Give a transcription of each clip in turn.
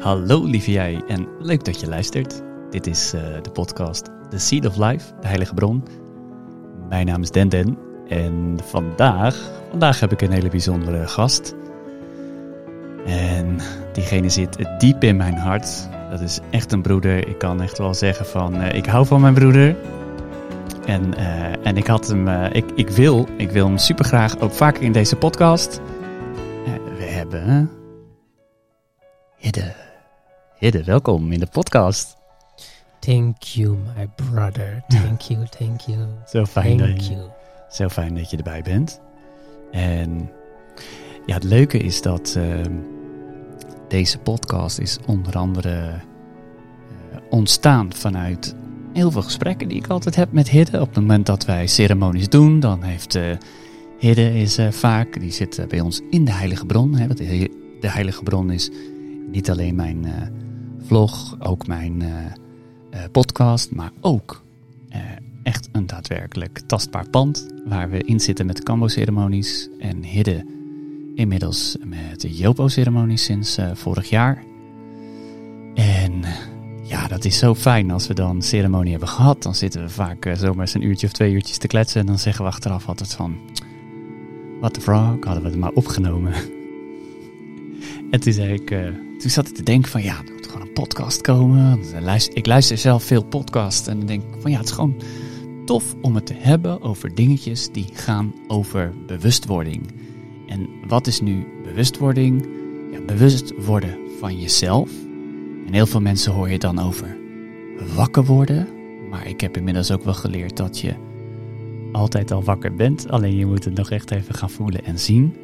Hallo lieve jij en leuk dat je luistert. Dit is uh, de podcast The Seed of Life, de Heilige Bron. Mijn naam is Den Den en vandaag, vandaag heb ik een hele bijzondere gast. En diegene zit diep in mijn hart. Dat is echt een broeder. Ik kan echt wel zeggen van, uh, ik hou van mijn broeder. En, uh, en ik had hem, ik, ik, wil, ik wil hem super graag ook vaker in deze podcast. we hebben. Hidde, welkom in de podcast. Thank you, my brother. Thank you, thank you. Zo fijn, thank dat je, you. zo fijn dat je erbij bent. En ja, het leuke is dat uh, deze podcast is onder andere uh, ontstaan vanuit heel veel gesprekken die ik altijd heb met Hidde. Op het moment dat wij ceremonies doen, dan heeft uh, Hidde is vaak, die zit bij ons in de Heilige Bron. Hè, de Heilige Bron is niet alleen mijn vlog, ook mijn uh, uh, podcast, maar ook echt een daadwerkelijk tastbaar pand waar we in zitten met de Cambo-ceremonies en Hidde inmiddels met de Jopo-ceremonies sinds vorig jaar. En ja, dat is zo fijn als we dan ceremonie hebben gehad. Dan zitten we vaak zomaar eens een uurtje of twee uurtjes te kletsen en dan zeggen we achteraf altijd van... What the frog, hadden we het maar opgenomen. En toen zei ik, toen zat ik te denken van ja, gewoon een podcast komen. Ik luister zelf veel podcasts en denk van ja, het is gewoon tof om het te hebben over dingetjes die gaan over bewustwording. En wat is nu bewustwording? Ja, bewust worden van jezelf. En heel veel mensen hoor je dan over wakker worden. Maar ik heb inmiddels ook wel geleerd dat je altijd al wakker bent. Alleen je moet het nog echt even gaan voelen en zien.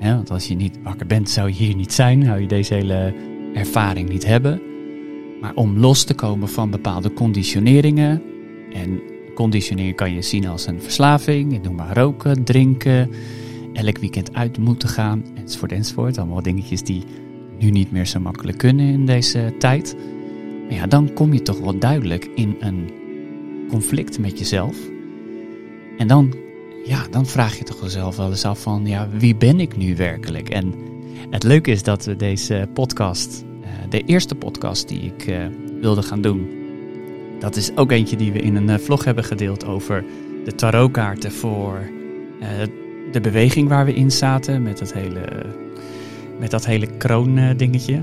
Want als je niet wakker bent, zou je hier niet zijn, zou je deze hele ervaring niet hebben. Maar om los te komen van bepaalde conditioneringen. En conditionering kan je zien als een verslaving. Noem maar roken, drinken, elk weekend uit moeten gaan, enzovoort, enzovoort. Allemaal dingetjes die nu niet meer zo makkelijk kunnen in deze tijd. Maar ja, dan kom je toch wel duidelijk in een conflict met jezelf. En dan ja, dan vraag je toch zelf wel eens af van, ja, wie ben ik nu werkelijk? En het leuke is dat we deze podcast, uh, de eerste podcast die ik uh, wilde gaan doen, dat is ook eentje die we in een uh, vlog hebben gedeeld over de tarotkaarten voor de beweging waar we in zaten, met dat hele, met dat hele kroon dingetje.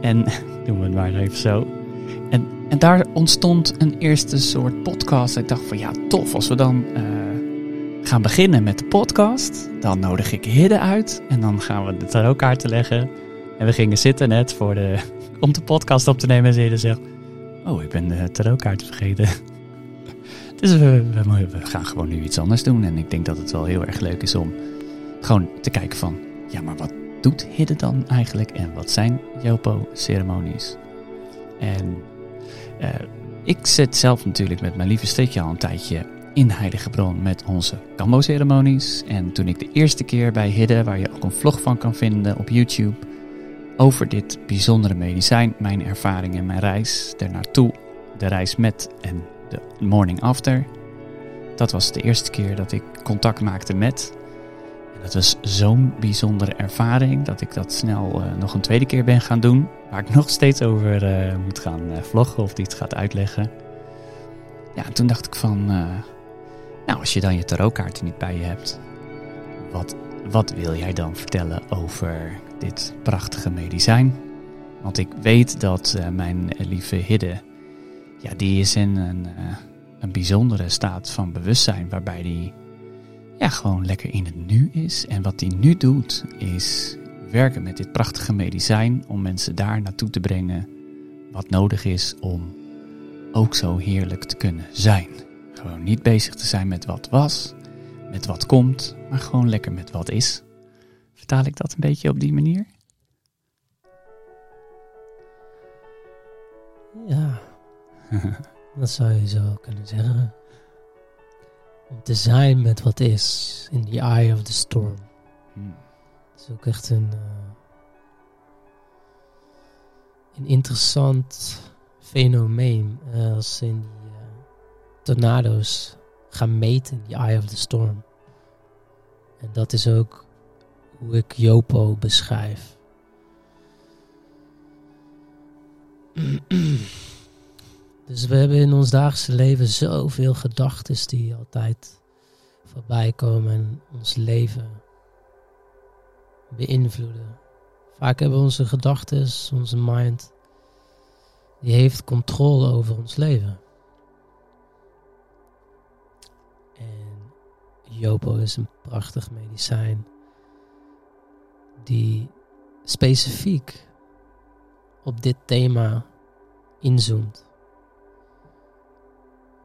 En doen we het maar even zo. En, en daar ontstond een eerste soort podcast. Ik dacht van ja, tof als we dan gaan beginnen met de podcast. Dan nodig ik Hidde uit en dan gaan we de tarotkaarten leggen. En we gingen zitten net voor de, om de podcast op te nemen en Hidde zegt... Oh, ik ben de tarotkaarten vergeten. Dus we, gaan gewoon nu iets anders doen. En ik denk dat het wel heel erg leuk is om gewoon te kijken van... Ja, maar wat doet Hidde dan eigenlijk? En wat zijn Jopo-ceremonies? En uh, ik zit zelf natuurlijk met mijn lieve steekje al een tijdje in Heilige Bron met onze Kambo-ceremonies. En toen ik de eerste keer bij Hidde, waar je ook een vlog van kan vinden op YouTube, over dit bijzondere medicijn, mijn ervaring en mijn reis ernaartoe, de reis met en de morning after. Dat was de eerste keer dat ik contact maakte met. En dat was zo'n bijzondere ervaring dat ik dat snel uh, nog een tweede keer ben gaan doen. Waar ik nog steeds over uh, moet gaan uh, vloggen of iets gaat uitleggen. Ja, en toen dacht ik van, nou, als je dan je tarotkaarten niet bij je hebt, wat, wat wil jij dan vertellen over dit prachtige medicijn? Want ik weet dat uh, mijn lieve Hidde, ja, die is in een, uh, een bijzondere staat van bewustzijn, waarbij die ja, gewoon lekker in het nu is. En wat hij nu doet, is werken met dit prachtige medicijn om mensen daar naartoe te brengen wat nodig is om ook zo heerlijk te kunnen zijn. Gewoon niet bezig te zijn met wat was, met wat komt, maar gewoon lekker met wat is. Vertaal ik dat een beetje op die manier? Ja, dat zou je zo kunnen zeggen. Om te zijn met wat is, in the eye of the storm. Hmm. Dat is ook echt een, uh, een interessant fenomeen. Uh, als in die tornado's gaan meten in the eye of the storm. En dat is ook hoe ik Jopo beschrijf. Dus we hebben in ons dagelijkse leven zoveel gedachten die altijd voorbij komen en ons leven beïnvloeden. Vaak hebben onze gedachten, onze mind, die heeft controle over ons leven. En Jopo is een prachtig medicijn die specifiek op dit thema inzoomt.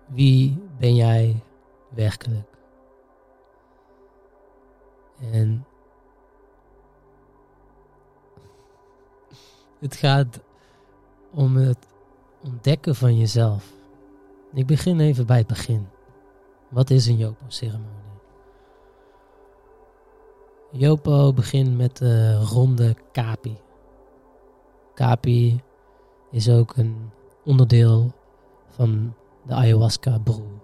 Wie ben jij werkelijk? En het gaat om het ontdekken van jezelf. Ik begin even bij het begin. Wat is een Jopo-ceremonie? Jopo begint met de ronde kapi. Kapi is ook een onderdeel van de ayahuasca broer.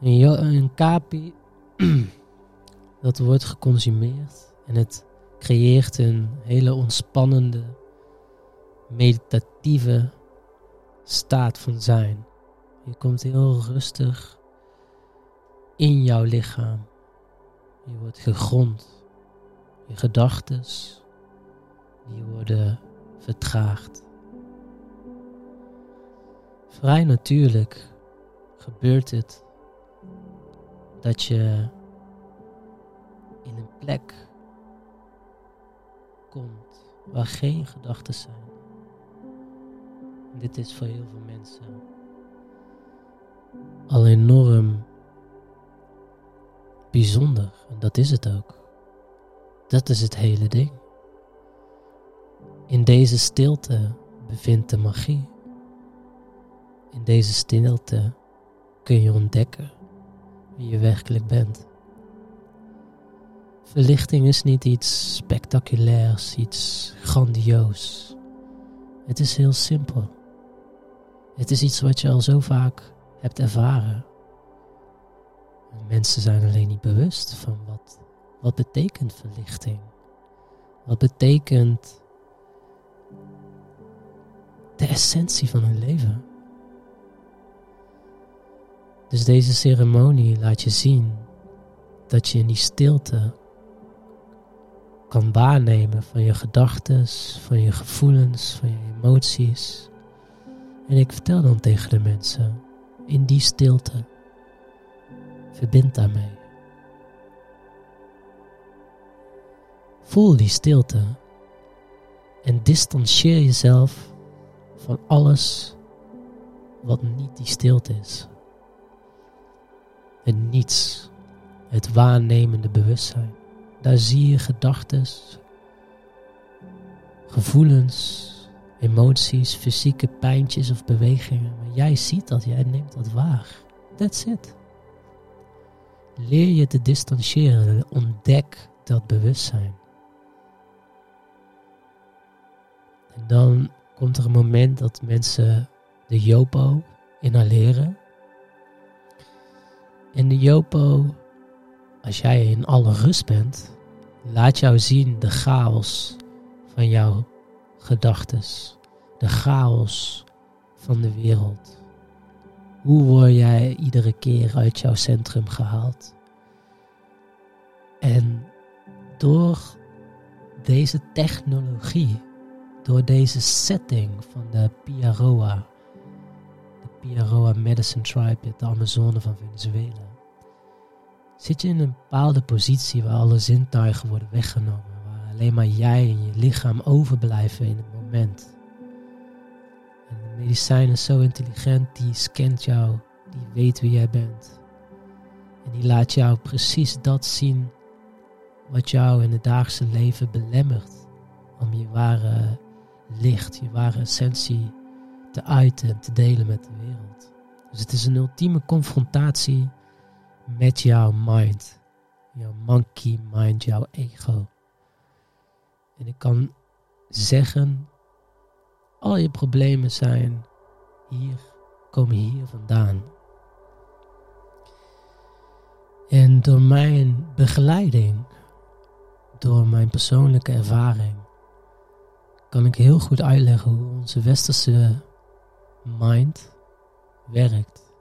Een, een kapi, dat wordt geconsumeerd en het creëert een hele ontspannende, meditatieve staat van zijn. Je komt heel rustig in jouw lichaam. Je wordt gegrond. Je gedachten, die worden vertraagd. Vrij natuurlijk gebeurt het dat je in een plek komt waar geen gedachten zijn. dit is voor heel veel mensen al enorm bijzonder. En dat is het ook. Dat is het hele ding. In deze stilte bevindt de magie. In deze stilte kun je ontdekken wie je werkelijk bent. Verlichting is niet iets spectaculairs, iets grandioos. Het is heel simpel. Het is iets wat je al zo vaak hebt ervaren. Mensen zijn alleen niet bewust van wat, wat betekent verlichting. Wat betekent de essentie van hun leven. Dus deze ceremonie laat je zien dat je in die stilte kan waarnemen van je gedachten, van je gevoelens, van je emoties. En ik vertel dan tegen de mensen, in die stilte, verbind daarmee. Voel die stilte en distancieer jezelf van alles wat niet die stilte is. Het niets, het waarnemende bewustzijn. Daar zie je gedachten, gevoelens, emoties, fysieke pijntjes of bewegingen. Maar jij ziet dat, jij neemt dat waar. That's it. Leer je te distancieren, ontdek dat bewustzijn. En dan komt er een moment dat mensen de Jopo inhaleren. En de Jopo, als jij in alle rust bent, laat jou zien de chaos van jouw gedachtes, de chaos van de wereld. Hoe word jij iedere keer uit jouw centrum gehaald? En door deze technologie door deze setting van de Piaroa, de Piaroa Medicine Tribe, de Amazone van Venezuela, zit je in een bepaalde positie waar alle zintuigen worden weggenomen, alleen maar jij en je lichaam overblijven in het moment. En de medicijn is zo intelligent, die scant jou, die weet wie jij bent. En die laat jou precies dat zien wat jou in het dagelijkse leven belemmert om je ware licht, je ware essentie te uiten en te delen met de wereld. Dus het is een ultieme confrontatie met jouw mind. Jouw monkey mind, jouw ego. En ik kan zeggen, al je problemen zijn hier, komen hier vandaan. En door mijn begeleiding, door mijn persoonlijke ervaring, kan ik heel goed uitleggen hoe onze westerse mind werkt.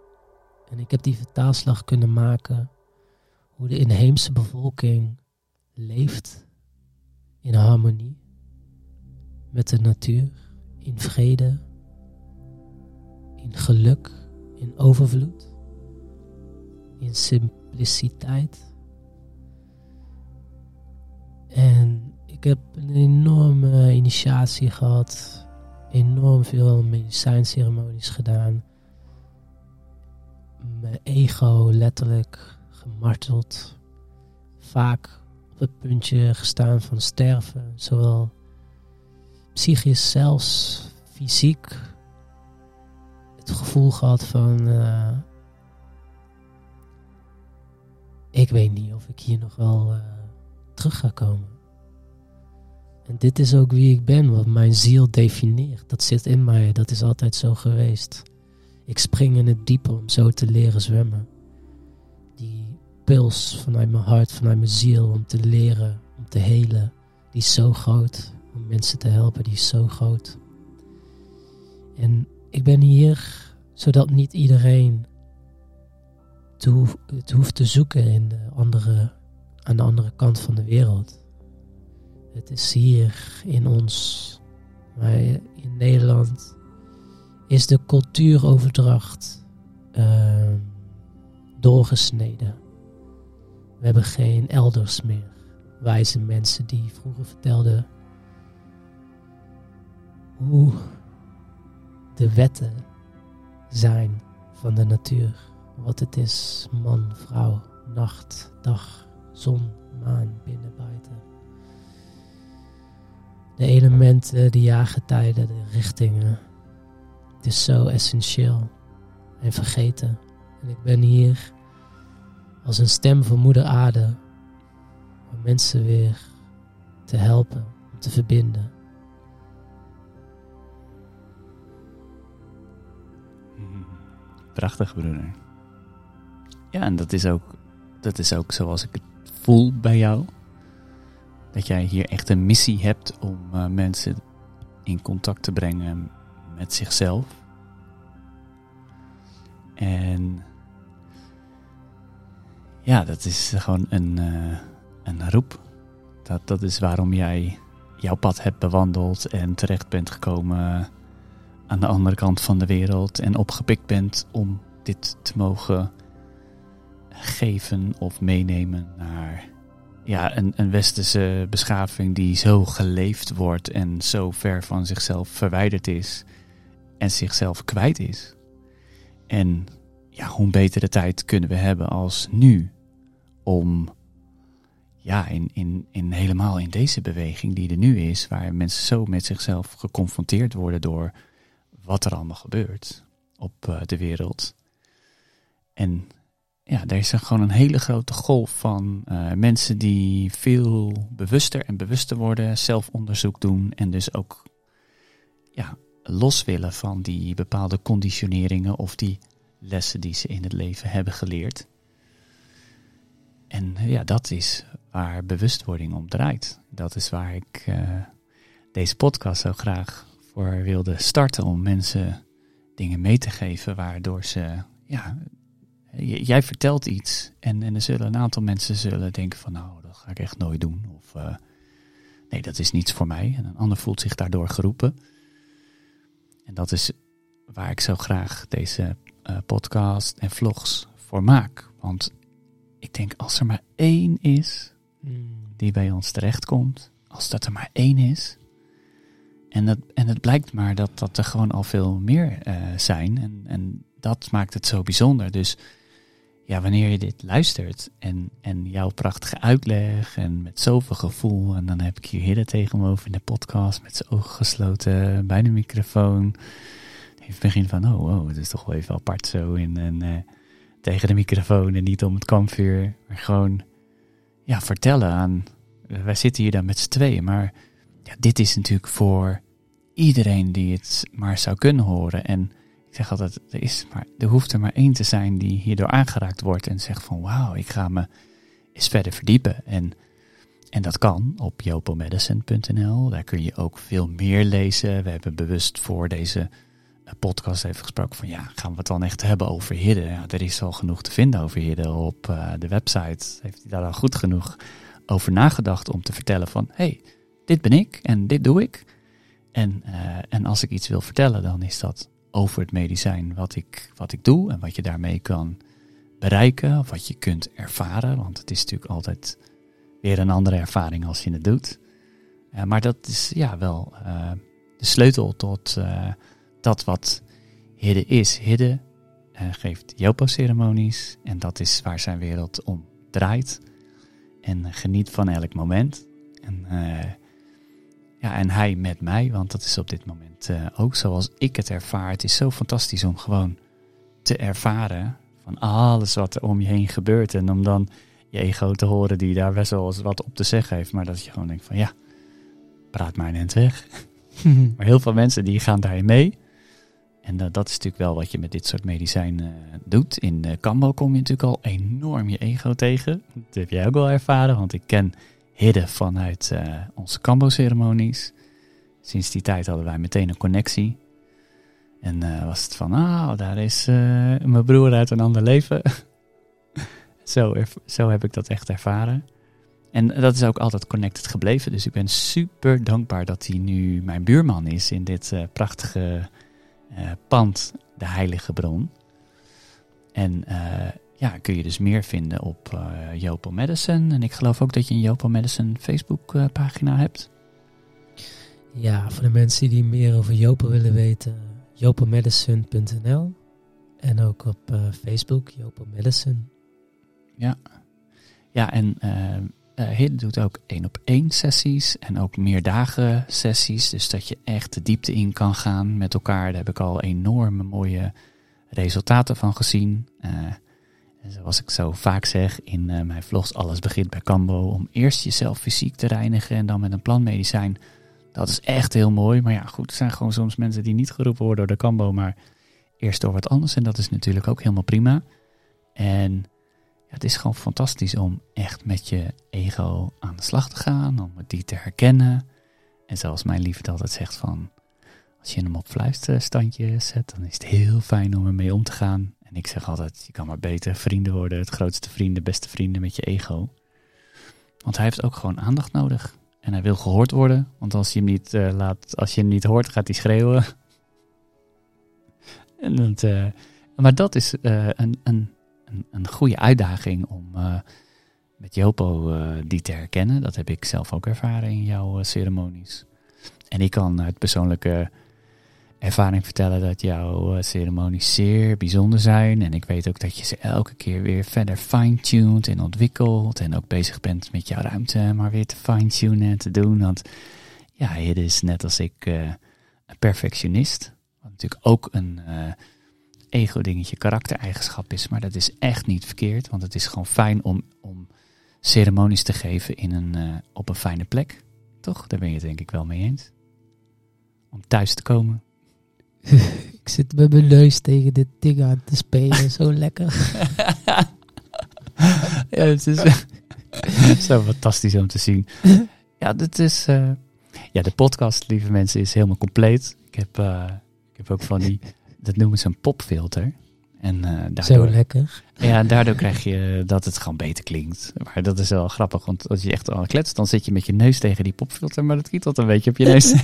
En ik heb die vertaalslag kunnen maken hoe de inheemse bevolking leeft in harmonie met de natuur, in vrede, in geluk, in overvloed, in simpliciteit. En ik heb een enorme initiatie gehad, enorm veel medicijnceremonies gedaan. Mijn ego letterlijk gemarteld. Vaak het puntje gestaan van sterven, zowel psychisch, zelfs fysiek. Het gevoel gehad van. Uh, ik weet niet of ik hier nog wel uh, terug ga komen. En dit is ook wie ik ben, wat mijn ziel definieert. Dat zit in mij, dat is altijd zo geweest. Ik spring in het diepe om zo te leren zwemmen. Puls vanuit mijn hart, vanuit mijn ziel, om te leren, om te helen, die is zo groot. Om mensen te helpen, die is zo groot. En ik ben hier zodat niet iedereen het hoeft te zoeken in de andere, aan de andere kant van de wereld. Het is hier in ons, in Nederland is de cultuuroverdracht uh, doorgesneden. We hebben geen elders meer. Wijze mensen die vroeger vertelden hoe de wetten zijn van de natuur. Wat het is, man, vrouw, nacht, dag, zon, maan, binnen, buiten de elementen, de jaargetijden, de richtingen. Het is zo essentieel en vergeten. En ik ben hier als een stem van Moeder Aarde om mensen weer te helpen, te verbinden. Prachtig, broeder. Ja, en dat is ook, dat is ook zoals ik het voel bij jou. Dat jij hier echt een missie hebt om uh, mensen in contact te brengen met zichzelf. En ja, dat is gewoon een, uh, een roep. Dat, dat is waarom jij jouw pad hebt bewandeld en terecht bent gekomen aan de andere kant van de wereld en opgepikt bent om dit te mogen geven of meenemen naar ja, een, een westerse beschaving die zo geleefd wordt en zo ver van zichzelf verwijderd is en zichzelf kwijt is. En ja, hoe betere tijd kunnen we hebben als nu om ja, in, in, in helemaal in deze beweging die er nu is, waar mensen zo met zichzelf geconfronteerd worden door wat er allemaal gebeurt op uh, de wereld. En ja, er is gewoon een hele grote golf van uh, mensen die veel bewuster en bewuster worden, zelfonderzoek doen en dus ook ja, los willen van die bepaalde conditioneringen of die lessen die ze in het leven hebben geleerd. En ja, dat is waar bewustwording om draait. Dat is waar ik uh, deze podcast zo graag voor wilde starten om mensen dingen mee te geven waardoor ze ja, jij vertelt iets en, en er zullen een aantal mensen zullen denken van nou, dat ga ik echt nooit doen. Of uh, nee, dat is niets voor mij. En een ander voelt zich daardoor geroepen. En dat is waar ik zo graag deze uh, podcast en vlogs voor maak. Want ik denk als er maar één is hmm. die bij ons terechtkomt, als dat er maar één is. En, dat, en het blijkt maar dat, dat er gewoon al veel meer uh, zijn. En, en dat maakt het zo bijzonder. Dus ja, wanneer je dit luistert en, en jouw prachtige uitleg en met zoveel gevoel, en dan heb ik hier Hidde tegen me over in de podcast met zijn ogen gesloten bij de microfoon. Heeft begin van, oh, oh, het is toch wel even apart zo in, en, uh, tegen de microfoon en niet om het kampvuur, maar gewoon ja, vertellen aan, wij zitten hier dan met z'n tweeën, maar ja, dit is natuurlijk voor iedereen die het maar zou kunnen horen en ik zeg altijd, er, is maar, er hoeft er maar één te zijn die hierdoor aangeraakt wordt en zegt van wauw, ik ga me eens verder verdiepen. En en dat kan op jopomedicine.nl. Daar kun je ook veel meer lezen. We hebben bewust voor deze eh, podcast even gesproken van ja, gaan we het dan echt hebben over hidden? Ja, er is al genoeg te vinden over hidden op uh, de website. Heeft hij daar al goed genoeg over nagedacht om te vertellen van hey, dit ben ik en dit doe ik. En, uh, en als ik iets wil vertellen, dan is dat over het medicijn wat ik, wat ik doe en wat je daarmee kan bereiken of wat je kunt ervaren. Want het is natuurlijk altijd weer een andere ervaring als je het doet. Uh, maar dat is ja wel de sleutel tot dat wat Hidden is. Hidden geeft Jopo-ceremonies en dat is waar zijn wereld om draait. En geniet van elk moment. En, ja, en hij met mij, want dat is op dit moment ook zoals ik het ervaar. Het is zo fantastisch om gewoon te ervaren van alles wat er om je heen gebeurt. En om dan je ego te horen die daar best wel eens wat op te zeggen heeft. Maar dat je gewoon denkt van ja, praat maar end weg. maar heel veel mensen die gaan daarin mee. En uh, dat is natuurlijk wel wat je met dit soort medicijnen uh, doet. In uh, Cambo kom je natuurlijk al enorm je ego tegen. Dat heb jij ook wel ervaren, want ik ken Hidde vanuit onze Cambo-ceremonies. Sinds die tijd hadden wij meteen een connectie. En was het van, ah, daar is mijn broer uit een ander leven. Zo, zo heb ik dat echt ervaren. En dat is ook altijd connected gebleven. Dus ik ben super dankbaar dat hij nu mijn buurman is in dit prachtige pand, de Heilige Bron. En uh, ja, kun je dus meer vinden op Jopo Medicine. En ik geloof ook dat je een Jopo Medicine Facebook pagina hebt. Ja, voor de mensen die meer over Jopo willen weten, jopomedicine.nl. En ook op Facebook, Jopo Medicine. Ja, ja en uh, uh, doet ook één op één sessies en ook meerdagen sessies. Dus dat je echt de diepte in kan gaan met elkaar. Daar heb ik al enorme mooie resultaten van gezien. Uh, zoals ik zo vaak zeg in mijn vlogs, alles begint bij Cambo. Om eerst jezelf fysiek te reinigen en dan met een plantmedicijn. Dat is echt heel mooi. Maar ja, goed, er zijn gewoon soms mensen die niet geroepen worden door de Cambo, maar eerst door wat anders. En dat is natuurlijk ook helemaal prima. En het is gewoon fantastisch om echt met je ego aan de slag te gaan, om die te herkennen. En zoals mijn liefde altijd zegt van, als je hem op fluisterstandje zet, dan is het heel fijn om ermee om te gaan. En ik zeg altijd, je kan maar beter vrienden worden, het grootste vrienden, beste vrienden met je ego. Want hij heeft ook gewoon aandacht nodig. En hij wil gehoord worden, want als je hem niet, uh, laat, als je hem niet hoort, gaat hij schreeuwen. en dat, uh, maar dat is uh, een, een een, goede uitdaging om uh, met Jopo uh, die te herkennen. Dat heb ik zelf ook ervaren in jouw uh, ceremonies. En ik kan uit persoonlijke ervaring vertellen dat jouw ceremonies zeer bijzonder zijn. En ik weet ook dat je ze elke keer weer verder fine-tuned en ontwikkelt. En ook bezig bent met jouw ruimte maar weer te fine-tunen en te doen. Want ja, het is net als ik een perfectionist. Natuurlijk ook een ego-dingetje, karaktereigenschap is. Maar dat is echt niet verkeerd, want het is gewoon fijn om, om ceremonies te geven in een, uh, op een fijne plek. Toch? Daar ben je het denk ik wel mee eens. Om thuis te komen. ik zit met mijn neus tegen dit ding aan te spelen. zo lekker. ja, het is zo fantastisch om te zien. Ja, dit is... Uh, ja, de podcast, lieve mensen, is helemaal compleet. Ik heb, uh, ik heb ook van die dat noemen ze een popfilter. En, uh, daardoor, Zo lekker. Ja, daardoor krijg je dat het gewoon beter klinkt. Maar dat is wel grappig, want als je echt al kletst, dan zit je met je neus tegen die popfilter, maar dat kietelt een beetje op je neus.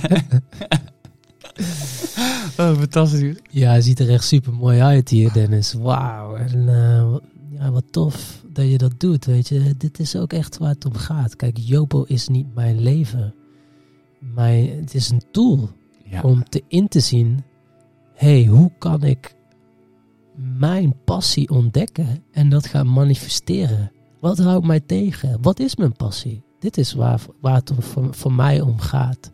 oh, fantastisch. Ja, hij ziet er echt super mooi uit hier, Dennis. Wauw. En uh, ja, wat tof dat je dat doet, weet je. Dit is ook echt waar het om gaat. Kijk, Jopo is niet mijn leven. Mijn, het is een tool ja. om te in te zien hey, hoe kan ik mijn passie ontdekken en dat gaan manifesteren? Wat houdt mij tegen? Wat is mijn passie? Dit is waar, waar het voor, voor mij om gaat.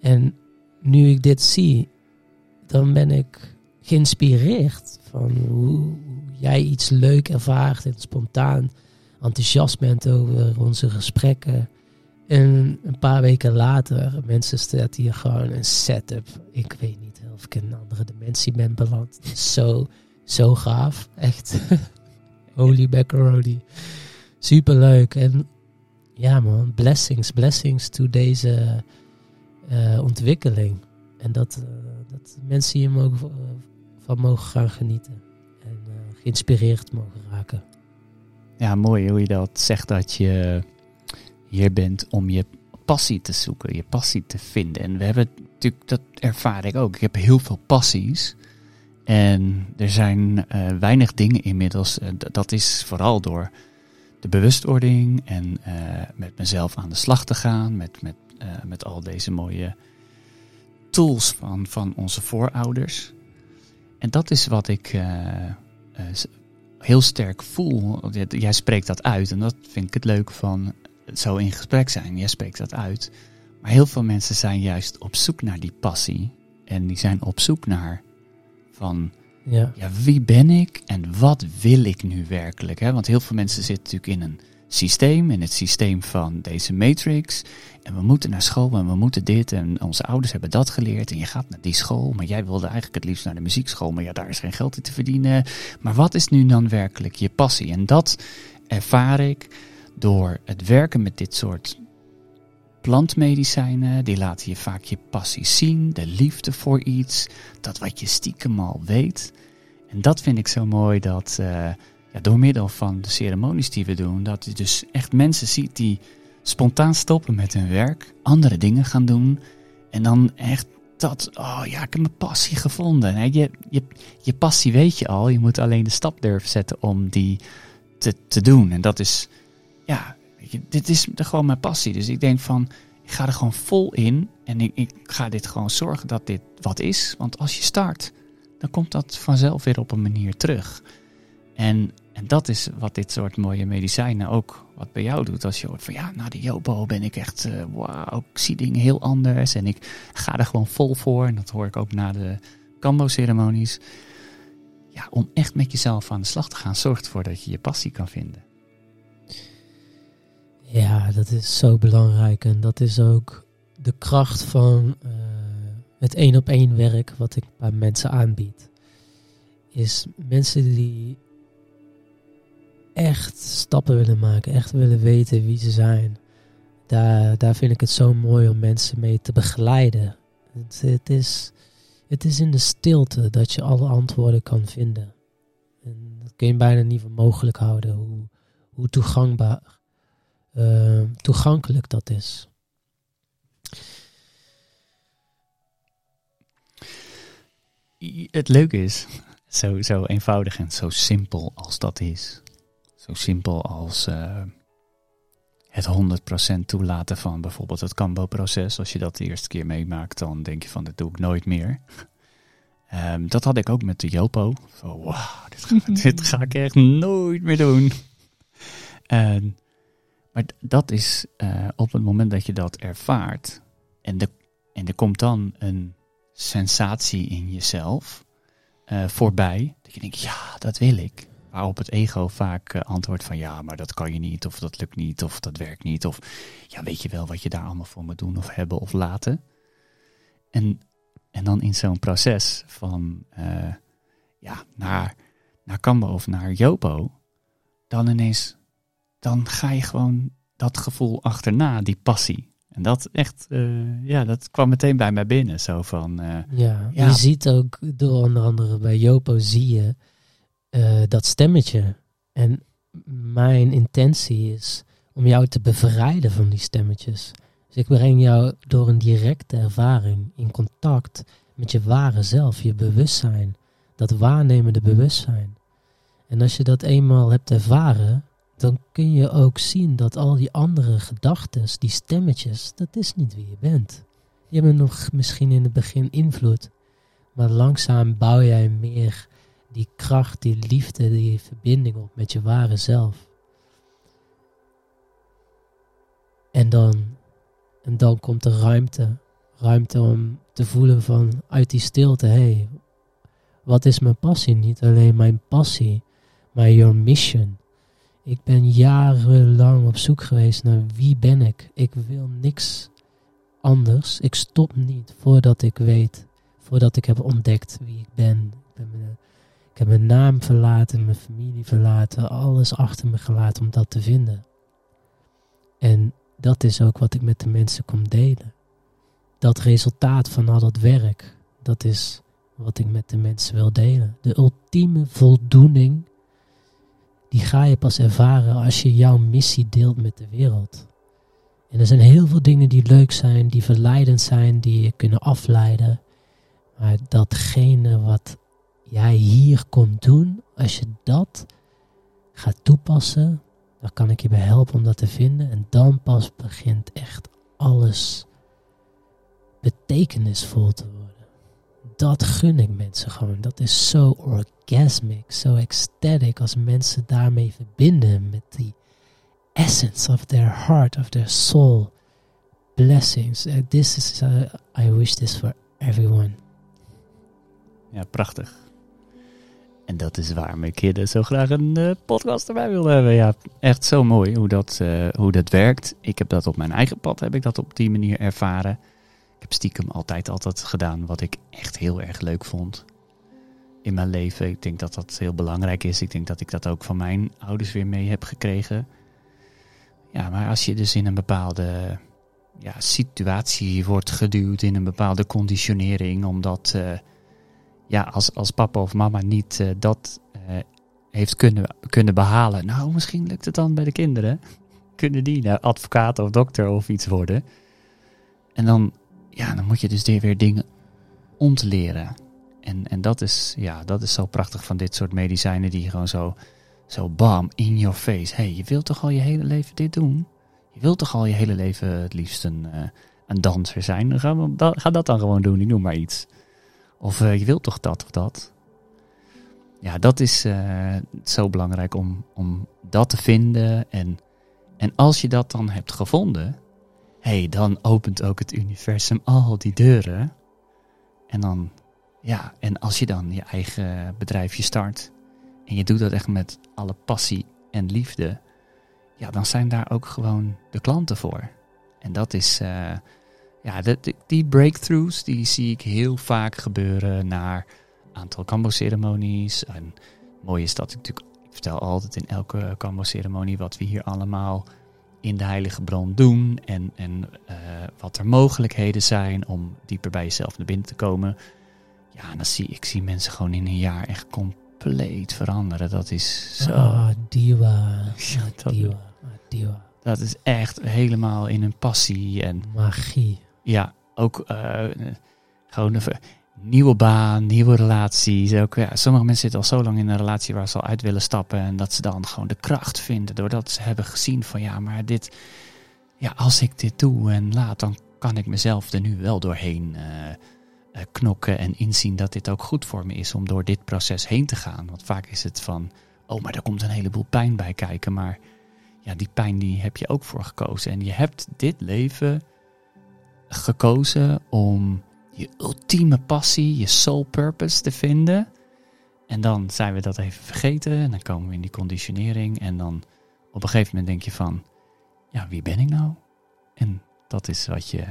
En nu ik dit zie, dan ben ik geïnspireerd van hoe jij iets leuk ervaart en spontaan enthousiast bent over onze gesprekken. En een paar weken later, mensen staat hier gewoon een setup. Ik weet niet of ik in een andere dimensie ben beland. Zo, zo gaaf. Echt. Holy macaroni. Super leuk. En ja man, blessings, blessings to deze eh, ontwikkeling. En dat, eh, dat mensen hier mogen, eh, van mogen gaan genieten. En geïnspireerd mogen raken. Ja, mooi hoe je dat zegt dat je hier bent om je passie te zoeken, je passie te vinden. En we hebben natuurlijk, dat ervaar ik ook. Ik heb heel veel passies. En er zijn eh, weinig dingen inmiddels. eh, dat is vooral door de bewustwording en eh, met mezelf aan de slag te gaan. Met, met, met al deze mooie tools van, van onze voorouders. En dat is wat ik heel sterk voel. Jij spreekt dat uit en dat vind ik het leuk van zo in gesprek zijn. Jij spreekt dat uit. Maar heel veel mensen zijn juist op zoek naar die passie. En die zijn op zoek naar van Ja, ja, wie ben ik en wat wil ik nu werkelijk? Hè? Want heel veel mensen zitten natuurlijk in een systeem, in het systeem van deze matrix. En we moeten naar school en we moeten dit en onze ouders hebben dat geleerd. En je gaat naar die school, maar jij wilde eigenlijk het liefst naar de muziekschool. Maar ja, daar is geen geld in te verdienen. Maar wat is nu dan werkelijk je passie? En dat ervaar ik door het werken met dit soort plantmedicijnen. Die laten je vaak je passie zien, de liefde voor iets, dat wat je stiekem al weet. En dat vind ik zo mooi dat eh, ja, door middel van de ceremonies die we doen, dat je dus echt mensen ziet die spontaan stoppen met hun werk, andere dingen gaan doen. En dan echt dat, oh ja, ik heb mijn passie gevonden. Je, je, je passie weet je al, je moet alleen de stap durven zetten om die te, te doen. En dat is, ja, dit is gewoon mijn passie. Dus ik denk van, ik ga er gewoon vol in en ik, ik ga dit gewoon zorgen dat dit wat is. Want als je start, dan komt dat vanzelf weer op een manier terug. En, en dat is wat dit soort mooie medicijnen ook wat bij jou doet. Als je hoort van ja, na de Jobo ben ik echt, eh wauw, ik zie dingen heel anders. En ik ga er gewoon vol voor. En dat hoor ik ook na de Kambo-ceremonies. Ja, om echt met jezelf aan de slag te gaan, zorgt ervoor dat je je passie kan vinden. Ja, dat is zo belangrijk. En dat is ook de kracht van eh, het één op één werk wat ik bij mensen aanbied. Is mensen die echt stappen willen maken, echt willen weten wie ze zijn. Daar, daar vind ik het zo mooi om mensen mee te begeleiden. Het, het, is, het is in de stilte dat je alle antwoorden kan vinden. En dat kun je bijna niet voor mogelijk houden, hoe, hoe toegankbaar, eh, toegankelijk dat is. Het leuke is, zo, zo eenvoudig en zo simpel als dat is. Zo simpel als eh, het 100% toelaten van bijvoorbeeld het Cambo-proces. Als je dat de eerste keer meemaakt, dan denk je van, dat doe ik nooit meer. Ehm, dat had ik ook met de Jopo. Zo, dit, dit ga ik echt nooit meer doen. En, maar dat is eh, op het moment dat je dat ervaart. En, de, en er komt dan een sensatie in jezelf eh, voorbij. Dat je denkt, ja, dat wil ik. Waarop het ego vaak eh, antwoordt van ja, maar dat kan je niet, of dat lukt niet, of dat werkt niet. Of ja, weet je wel wat je daar allemaal voor moet doen of hebben of laten. En, en dan in zo'n proces van ja, naar, naar Kambo of naar Jopo, dan ineens, dan ga je gewoon dat gevoel achterna, die passie. En dat echt, eh, ja, dat kwam meteen bij mij binnen. Zo van, eh, Ja, Ja. je ziet ook door onder andere bij Jopo zie je eh, dat stemmetje. En mijn intentie is om jou te bevrijden van die stemmetjes. Dus ik breng jou door een directe ervaring in contact met je ware zelf, je bewustzijn. Dat waarnemende bewustzijn. En als je dat eenmaal hebt ervaren, dan kun je ook zien dat al die andere gedachten, die stemmetjes, dat is niet wie je bent. Je hebt nog misschien in het begin invloed, maar langzaam bouw jij meer die kracht, die liefde, die verbinding op met je ware zelf. En dan, en dan komt er ruimte. Ruimte om te voelen van uit die stilte, hé, hey, wat is mijn passie? Niet alleen mijn passie, maar your mission. Ik ben jarenlang op zoek geweest naar wie ben ik. Ik wil niks anders. Ik stop niet voordat ik weet, voordat ik heb ontdekt wie ik ben. Ik, mijn, ik heb mijn naam verlaten, mijn familie verlaten, alles achter me gelaten om dat te vinden. En dat is ook wat ik met de mensen kom delen. Dat resultaat van al dat werk, dat is wat ik met de mensen wil delen. De ultieme voldoening, die ga je pas ervaren als je jouw missie deelt met de wereld. En er zijn heel veel dingen die leuk zijn, die verleidend zijn, die je kunnen afleiden. Maar datgene wat jij hier komt doen, als je dat gaat toepassen, dan kan ik je bij helpen om dat te vinden. En dan pas begint echt alles betekenisvol te worden. Dat gun ik mensen gewoon. Dat is zo orgasmic, zo ecstatic als mensen daarmee verbinden met die essence of their heart, of their soul. Blessings. Uh, this is, uh, I wish this for everyone. Ja, prachtig. En dat is waarom ik hier zo graag een uh, podcast erbij wilde hebben. Ja, echt zo mooi hoe dat, uh, hoe dat werkt. Ik heb dat op mijn eigen pad, heb ik dat op die manier ervaren. Ik heb stiekem altijd, altijd gedaan wat ik echt heel erg leuk vond in mijn leven. Ik denk dat dat heel belangrijk is. Ik denk dat ik dat ook van mijn ouders weer mee heb gekregen. Ja, maar als je dus in een bepaalde ja, situatie wordt geduwd, in een bepaalde conditionering, omdat uh, ja, als, als papa of mama niet uh, dat uh, heeft kunnen, kunnen behalen, nou, misschien lukt het dan bij de kinderen. Kunnen die nou advocaat of dokter of iets worden? En dan, ja, dan moet je dus weer dingen ontleren. En, en dat, is, ja, dat is zo prachtig van dit soort medicijnen die gewoon zo zo bam, in your face. hey, je wilt toch al je hele leven dit doen? Je wilt toch al je hele leven het liefst een, uh, een danser zijn? Ga, ga dat dan gewoon doen, ik noem maar iets. Of uh, je wilt toch dat of dat? Ja, dat is uh, zo belangrijk om, om dat te vinden. En, en als je dat dan hebt gevonden, hey, dan opent ook het universum al die deuren. En dan, ja, en als je dan je eigen bedrijfje start, en je doet dat echt met alle passie en liefde, ja, dan zijn daar ook gewoon de klanten voor. En dat is, uh, ja, die breakthroughs, die zie ik heel vaak gebeuren naar aantal kambo-ceremonies. En mooi is dat ik natuurlijk, ik vertel altijd in elke kambo-ceremonie wat we hier allemaal in de heilige bron doen. En, en uh, wat er mogelijkheden zijn om dieper bij jezelf naar binnen te komen. Ja, dan zie ik zie mensen gewoon in een jaar echt compleet veranderen. Dat is zo. Ah, diva. Ja, dat, diva. Ah. Dat is echt helemaal in een passie en magie. Ja, ook uh, gewoon een nieuwe baan, nieuwe relaties. Ook, ja, sommige mensen zitten al zo lang in een relatie waar ze al uit willen stappen en dat ze dan gewoon de kracht vinden doordat ze hebben gezien van ja, maar dit, ja, als ik dit doe en laat, dan kan ik mezelf er nu wel doorheen. Uh, eh, knokken en inzien dat dit ook goed voor me is om door dit proces heen te gaan. Want vaak is het van, oh, maar er komt een heleboel pijn bij kijken. Maar ja, die pijn die heb je ook voor gekozen. En je hebt dit leven gekozen om je ultieme passie, je soul purpose te vinden. En dan zijn we dat even vergeten en dan komen we in die conditionering. En dan op een gegeven moment denk je van, ja, wie ben ik nou? En dat is wat je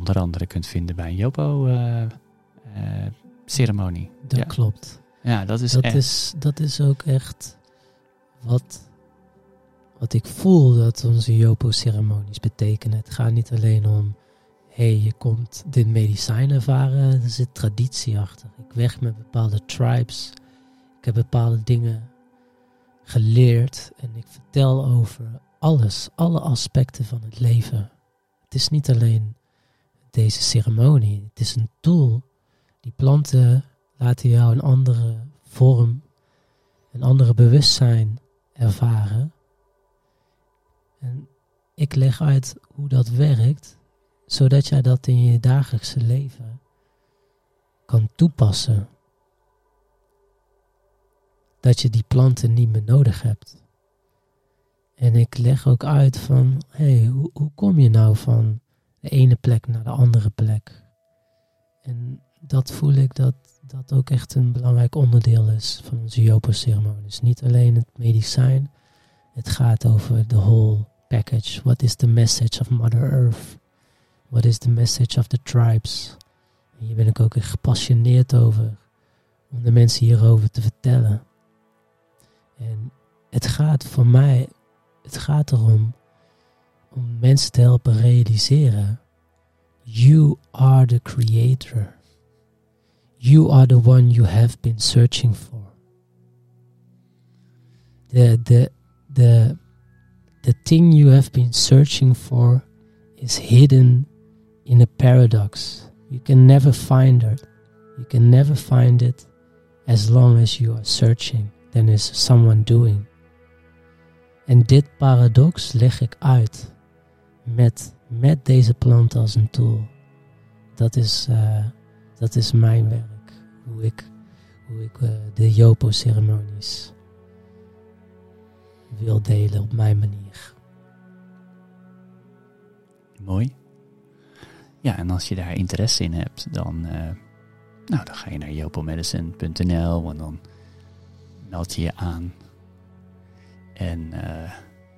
onder andere kunt vinden bij een Jopo-ceremonie. Dat ja. klopt. Ja, dat is dat echt. Is, dat is ook echt wat, wat ik voel dat onze Jopo-ceremonies betekenen. Het gaat niet alleen om, hé, hey, je komt dit medicijn ervaren. Er zit traditie achter. Ik weg met bepaalde tribes. Ik heb bepaalde dingen geleerd en ik vertel over alles, alle aspecten van het leven. Het is niet alleen deze ceremonie. Het is een tool. Die planten laten jou een andere vorm, een andere bewustzijn ervaren. En ik leg uit hoe dat werkt, zodat jij dat in je dagelijkse leven kan toepassen. Dat je die planten niet meer nodig hebt. En ik leg ook uit van, hé, hey, hoe, hoe kom je nou van de ene plek naar de andere plek. En dat voel ik dat dat ook echt een belangrijk onderdeel is van onze Jopo-ceremonies. Niet alleen het medicijn, het gaat over de whole package. What is the message of Mother Earth? What is the message of the tribes? En hier ben ik ook echt gepassioneerd over, om de mensen hierover te vertellen. En het gaat voor mij, het gaat erom om mensen te helpen realiseren. You are the creator. You are the one you have been searching for. The, the, the, the thing you have been searching for is hidden in a paradox. You can never find it. You can never find it as long as you are searching. Then is someone doing. En dit paradox leg ik uit met, met deze plant als een tool. Dat is, uh, dat is mijn werk. Hoe ik, hoe ik uh, de Jopo-ceremonies wil delen op mijn manier. Mooi. Ja, en als je daar interesse in hebt, dan, uh, nou, dan ga je naar jopomedicine.nl en dan meld je je aan. En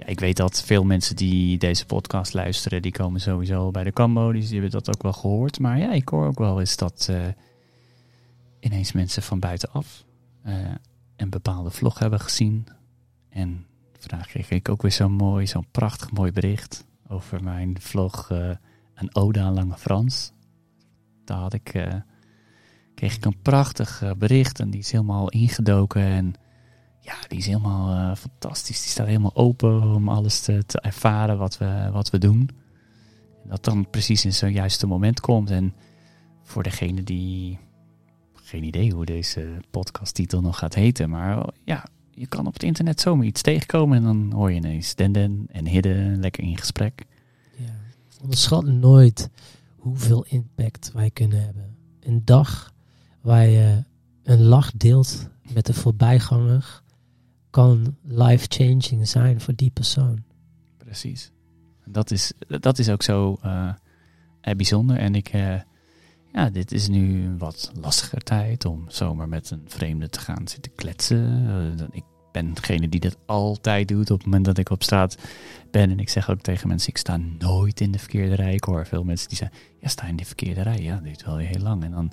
ja, ik weet dat veel mensen die deze podcast luisteren, die komen sowieso bij de Cambo, die hebben dat ook wel gehoord. Maar ja, ik hoor ook wel eens dat uh, ineens mensen van buitenaf een bepaalde vlog hebben gezien. En vandaag kreeg ik ook weer zo'n mooi, zo'n prachtig mooi bericht over mijn vlog een ode aan Lange Frans. Daar had ik, uh, kreeg ik een prachtig uh, bericht en die is helemaal ingedoken. En ja, die is helemaal uh, fantastisch. Die staat helemaal open om alles te, te ervaren wat we, wat we doen. En dat dan precies in zo'n juiste moment komt. En voor degene die geen idee hoe deze podcasttitel nog gaat heten. Maar ja, je kan op het internet zomaar iets tegenkomen en dan hoor je ineens Denden en Hidden lekker in gesprek. Ja. Onderschat nooit hoeveel impact wij kunnen hebben. Een dag waar je een lach deelt met een voorbijganger kan life-changing zijn voor die persoon. Precies. Dat is, dat is ook zo uh, bijzonder. En ik, uh, ja, dit is nu een wat lastiger tijd om zomaar met een vreemde te gaan zitten kletsen. Ik ben degene die dat altijd doet op het moment dat ik op straat ben. En ik zeg ook tegen mensen, ik sta nooit in de verkeerde rij. Ik hoor veel mensen die zeggen, ja, sta in de verkeerde rij. Ja, dat duurt wel heel lang. En dan,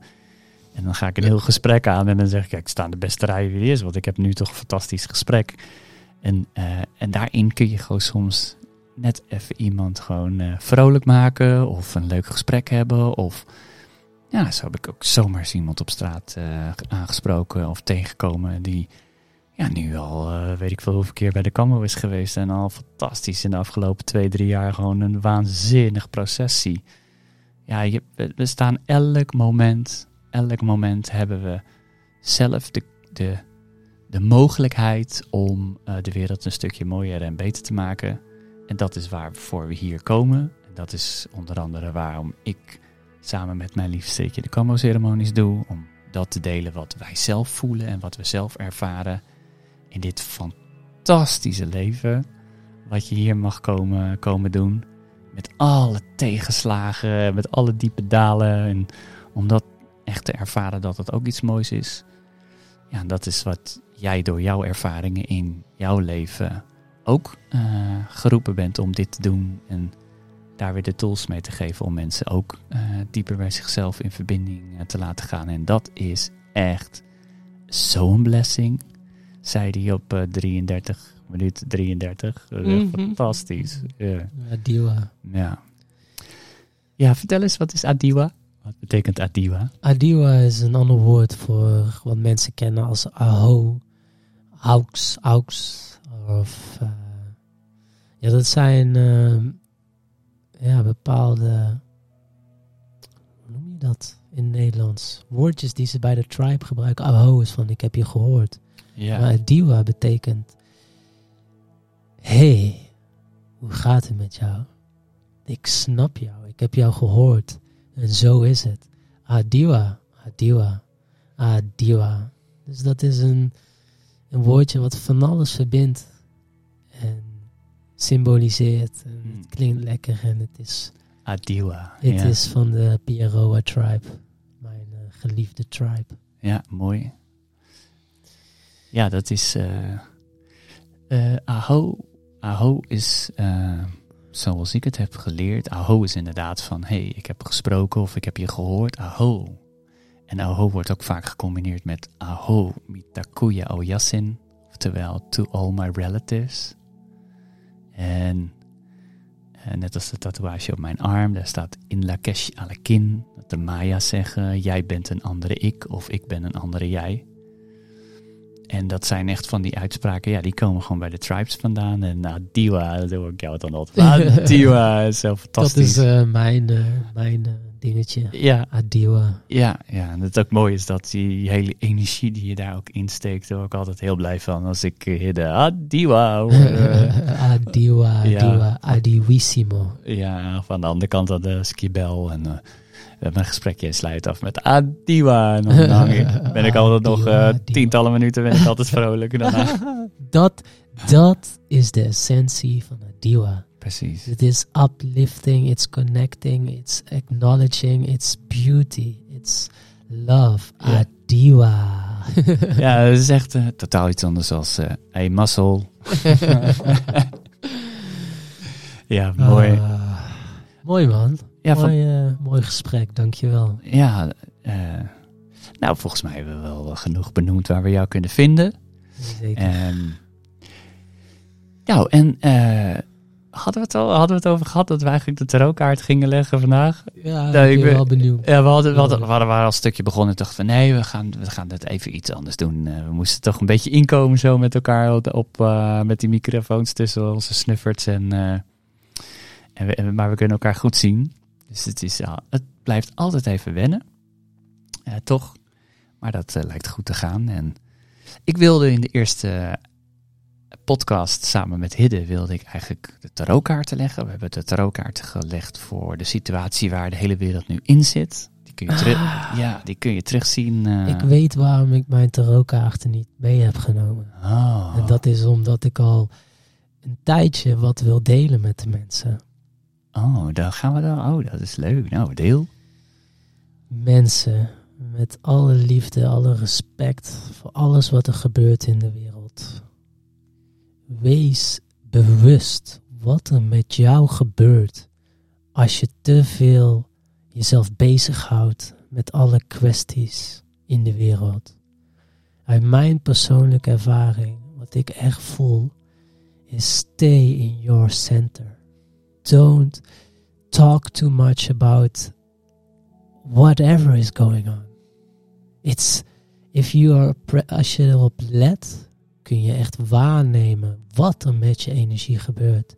en dan ga ik een heel gesprek aan en dan zeg ik, ja, ik sta in de beste rij wie is. Want ik heb nu toch een fantastisch gesprek. En, uh, en daarin kun je gewoon soms net even iemand gewoon uh, vrolijk maken. Of een leuk gesprek hebben. Of ja, zo heb ik ook zomaar eens iemand op straat uh, aangesproken of tegengekomen die ja, nu al weet ik veel hoeveel keer bij de Kammer is geweest. En al fantastisch in de afgelopen twee, drie jaar gewoon een waanzinnig proces zie. Ja, je, we staan elk moment, elk moment hebben we zelf de, de, de mogelijkheid om uh, de wereld een stukje mooier en beter te maken. En dat is waarvoor we hier komen. En dat is onder andere waarom ik samen met mijn liefste de Kambo-ceremonies doe. Om dat te delen wat wij zelf voelen en wat we zelf ervaren in dit fantastische leven. Wat je hier mag komen, komen doen. Met alle tegenslagen, met alle diepe dalen. En om dat echt te ervaren dat het ook iets moois is. Ja, dat is wat jij door jouw ervaringen in jouw leven ook uh, geroepen bent om dit te doen. En daar weer de tools mee te geven om mensen ook uh, dieper bij zichzelf in verbinding uh, te laten gaan. En dat is echt zo'n blessing zei hij op uh, 33 minuut 33. Uh, mm -hmm. Fantastisch. Yeah. Adiwa. Ja. Ja, vertel eens, wat is Adiwa? Wat betekent Adiwa? Adiwa is een ander woord voor wat mensen kennen als Aho, Aux, Aux. Of, uh, ja, dat zijn uh, ja, bepaalde, hoe noem je dat in Nederlands? Woordjes die ze bij de tribe gebruiken. Aho is van, ik heb je gehoord. Ja. Maar diwa betekent, hey, hoe gaat het met jou? Ik snap jou, ik heb jou gehoord. En zo is het. Adiwa, adiwa, adiwa. Dus dat is een, een woordje wat van alles verbindt. En symboliseert. En het klinkt lekker en het is... Adiwa. Het ja. is van de Pieroa tribe. Mijn uh, geliefde tribe. Ja, mooi. Ja, dat is. Uh, uh, aho. Aho is. Zoals ik het heb geleerd. Aho is inderdaad van. hey, ik heb gesproken of ik heb je gehoord. Aho. En aho wordt ook vaak gecombineerd met aho mitakuya oyasin. Oftewel, to all my relatives. En Eh, net als de tatoeage op mijn arm, daar staat in Lakesh Alakin. Dat de Maya's zeggen, jij bent een andere ik of ik ben een andere jij. En dat zijn echt van die uitspraken, ja, die komen gewoon bij de tribes vandaan. En Adiwa, dat hoor ik jou dan altijd. Adiwa is zo fantastisch. Dat is uh, mijn, uh, mijn uh, dingetje. Ja, Adiwa. ja, ja. En het ook mooi is dat die hele energie die je daar ook insteekt, daar word ik altijd heel blij van. Als ik de Adiwa Adiwa. Adiwa, Adiwissimo. ja, van de andere kant aan de skibel. En we een gesprekje en sluit af met Adiwa. En dan hang ik- ben ik altijd nog uh, Adiwa. tientallen minuten ben ik altijd vrolijk. Daarna. dat, dat is de essentie van Adiwa. Precies. Het is uplifting, it's connecting, it's acknowledging, it's beauty, it's love. Adiwa. Ja, het is echt eh, totaal iets anders als eh hey, muscle. ja, mooi. Ah, mooi man. Ja, van, mooi, eh, mooi gesprek, dankjewel. ja eh, nou, volgens mij hebben we wel genoeg benoemd waar we jou kunnen vinden. Zeker. En, nou, en eh, hadden, we het al, hadden we het over gehad dat we eigenlijk de tarotkaart gingen leggen vandaag? ja, nee, ik ben wel benieuwd. Ja, we hadden, we hadden, we hadden waren al een stukje begonnen en dachten van nee, we gaan, we gaan het even iets anders doen. We moesten toch een beetje inkomen zo met elkaar op, op, met die microfoons tussen onze snufferts. En, en we, en- maar we kunnen elkaar goed zien. Dus het, is, al- het blijft altijd even wennen. Eh, toch? Maar dat eh, lijkt goed te gaan. En ik wilde in de eerste podcast samen met Hidde wilde ik eigenlijk de tarotkaarten leggen. We hebben de tarotkaarten gelegd voor de situatie waar de hele wereld nu in zit. Die kun je, terug, Ah. ja, die kun je terugzien. eh. Ik weet waarom ik mijn tarotkaarten niet mee heb genomen. Oh. En dat is omdat ik al een tijdje wat wil delen met de mensen. Oh, dan gaan we dan. Oh, dat is leuk. Nou, deel. Mensen, met alle liefde, alle respect voor alles wat er gebeurt in de wereld. Wees bewust wat er met jou gebeurt als je te veel jezelf bezighoudt met alle kwesties in de wereld. Uit mijn persoonlijke ervaring, wat ik echt voel, is stay in your center. Don't talk too much about whatever is going on. It's if you are als je erop let, kun je echt waarnemen wat er met je energie gebeurt.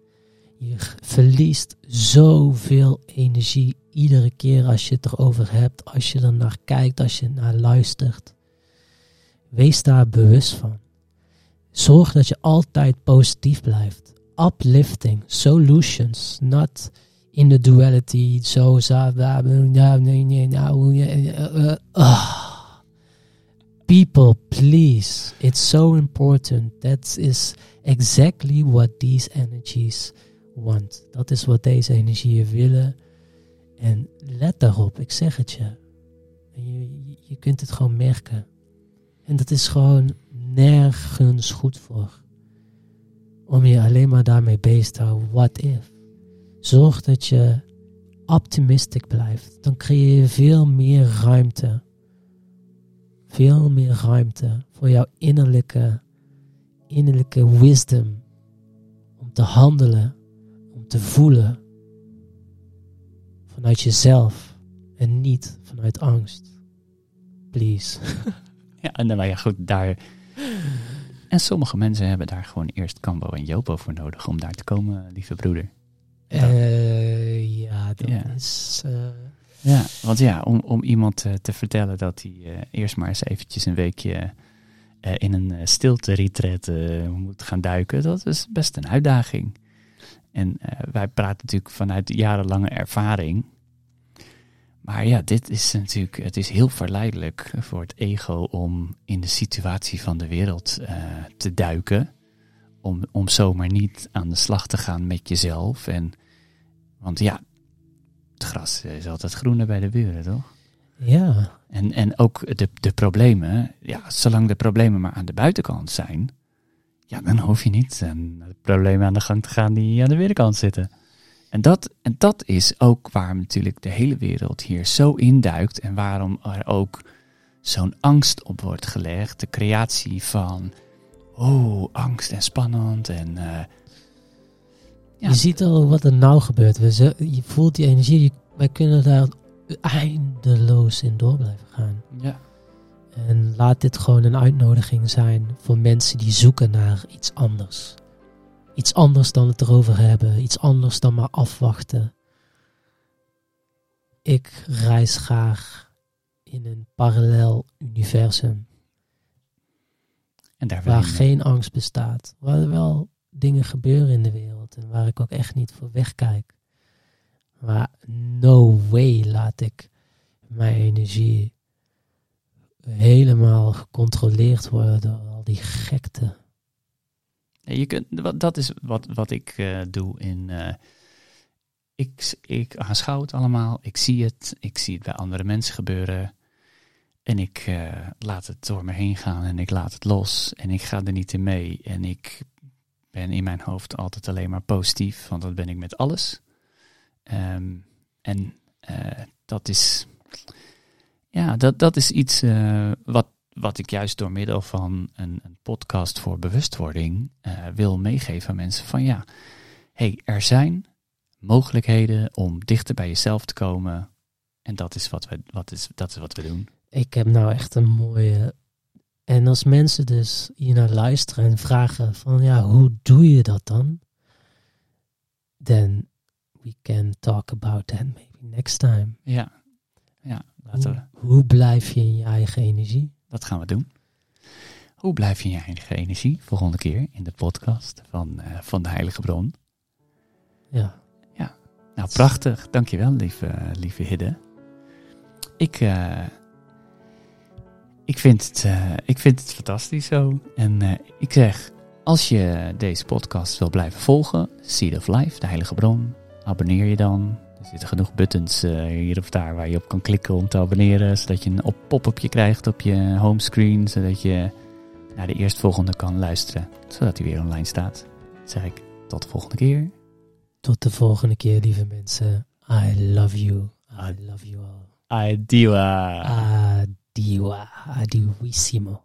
Je verliest zoveel energie iedere keer als je het erover hebt, als je er naar kijkt, als je naar luistert. Wees daar bewust van. Zorg dat je altijd positief blijft. Uplifting, solutions, not in the duality. Zo, za, nee, nee, eh, eh, ah. People, please. It's so important. That is exactly what these energies want. Dat is wat deze energieën willen. En let daarop, ik zeg het je, je- je kunt het gewoon merken. En dat is gewoon nergens goed voor. Om je alleen maar daarmee bezig te houden. What if? Zorg dat je optimistic blijft. Dan creëer je veel meer ruimte. Veel meer ruimte voor jouw innerlijke, innerlijke wisdom. Om te handelen, om te voelen. Vanuit jezelf en niet vanuit angst. Please. Ja, maar ja, goed, daar. En sommige mensen hebben daar gewoon eerst Cambo en Jopo voor nodig om daar te komen, lieve broeder. Eh, ja, dat Ja. is. eh, Ja, want ja, om, om iemand eh, te vertellen dat hij eerst maar eens eventjes een weekje in een stilte retreat moet gaan duiken, dat is best een uitdaging. En wij praten natuurlijk vanuit jarenlange ervaring. Maar ja, dit is natuurlijk, het is heel verleidelijk voor het ego om in de situatie van de wereld eh, te duiken. Om, om zomaar niet aan de slag te gaan met jezelf. En, want ja, het gras is altijd groener bij de buren, toch? ja, En, en ook de, de problemen, ja, zolang de problemen maar aan de buitenkant zijn, ja, dan hoef je niet aan de problemen aan de gang te gaan die aan de binnenkant zitten. En dat, en dat is ook waarom natuurlijk de hele wereld hier zo induikt en waarom er ook zo'n angst op wordt gelegd. De creatie van, oh, angst en spannend en... eh, Ja. Je ziet al wat er nou gebeurt. We je voelt die energie. wij kunnen daar eindeloos in door blijven gaan. Ja. En laat dit gewoon een uitnodiging zijn voor mensen die zoeken naar iets anders. Iets anders dan het erover hebben. Iets anders dan maar afwachten. Ik reis graag in een parallel universum. En daar Waar geen angst bestaat. Waar er wel dingen gebeuren in de wereld. En waar ik ook echt niet voor wegkijk. Maar no way laat ik mijn energie helemaal gecontroleerd worden door al die gekte. Je kunt, dat is wat, wat ik eh, doe in. eh, ik, ik aanschouw het allemaal, ik zie het, ik zie het bij andere mensen gebeuren. En ik eh, laat het door me heen gaan en ik laat het los. En ik ga er niet in mee. En ik ben in mijn hoofd altijd alleen maar positief, want dat ben ik met alles. Ehm, en dat is. Ja, dat, dat is iets wat, wat ik juist door middel van een, een podcast voor bewustwording eh, wil meegeven aan mensen. Van ja, hey, er zijn mogelijkheden om dichter bij jezelf te komen. En dat is wat we, wat is, dat is wat we doen. Ik heb nou echt een mooie. En als mensen dus hier naar luisteren en vragen van ja, hoe doe je dat dan? Then we can talk about that maybe next time. Ja, ja laten we, hoe blijf je in je eigen energie? Dat gaan we doen. Hoe blijf je in je eigen energie? Volgende keer in de podcast van, eh, van de Heilige Bron. Ja, Nou, prachtig. Dankjewel, lieve, lieve Hidde. Ik, eh, ik, vind het, eh, ik vind het fantastisch zo. En ik zeg, als je deze podcast wil blijven volgen, Seed of Life, de Heilige Bron, abonneer je dan. Er zitten genoeg buttons eh, hier of daar waar je op kan klikken om te abonneren, zodat je een op- pop-upje krijgt op je homescreen, zodat je naar de eerstvolgende kan luisteren, zodat hij weer online staat. Dan zeg ik, tot de volgende keer. tot de volgende keer, lieve mensen. I love you. I love you all. Adiwa. Adiwa. Adiwissimo.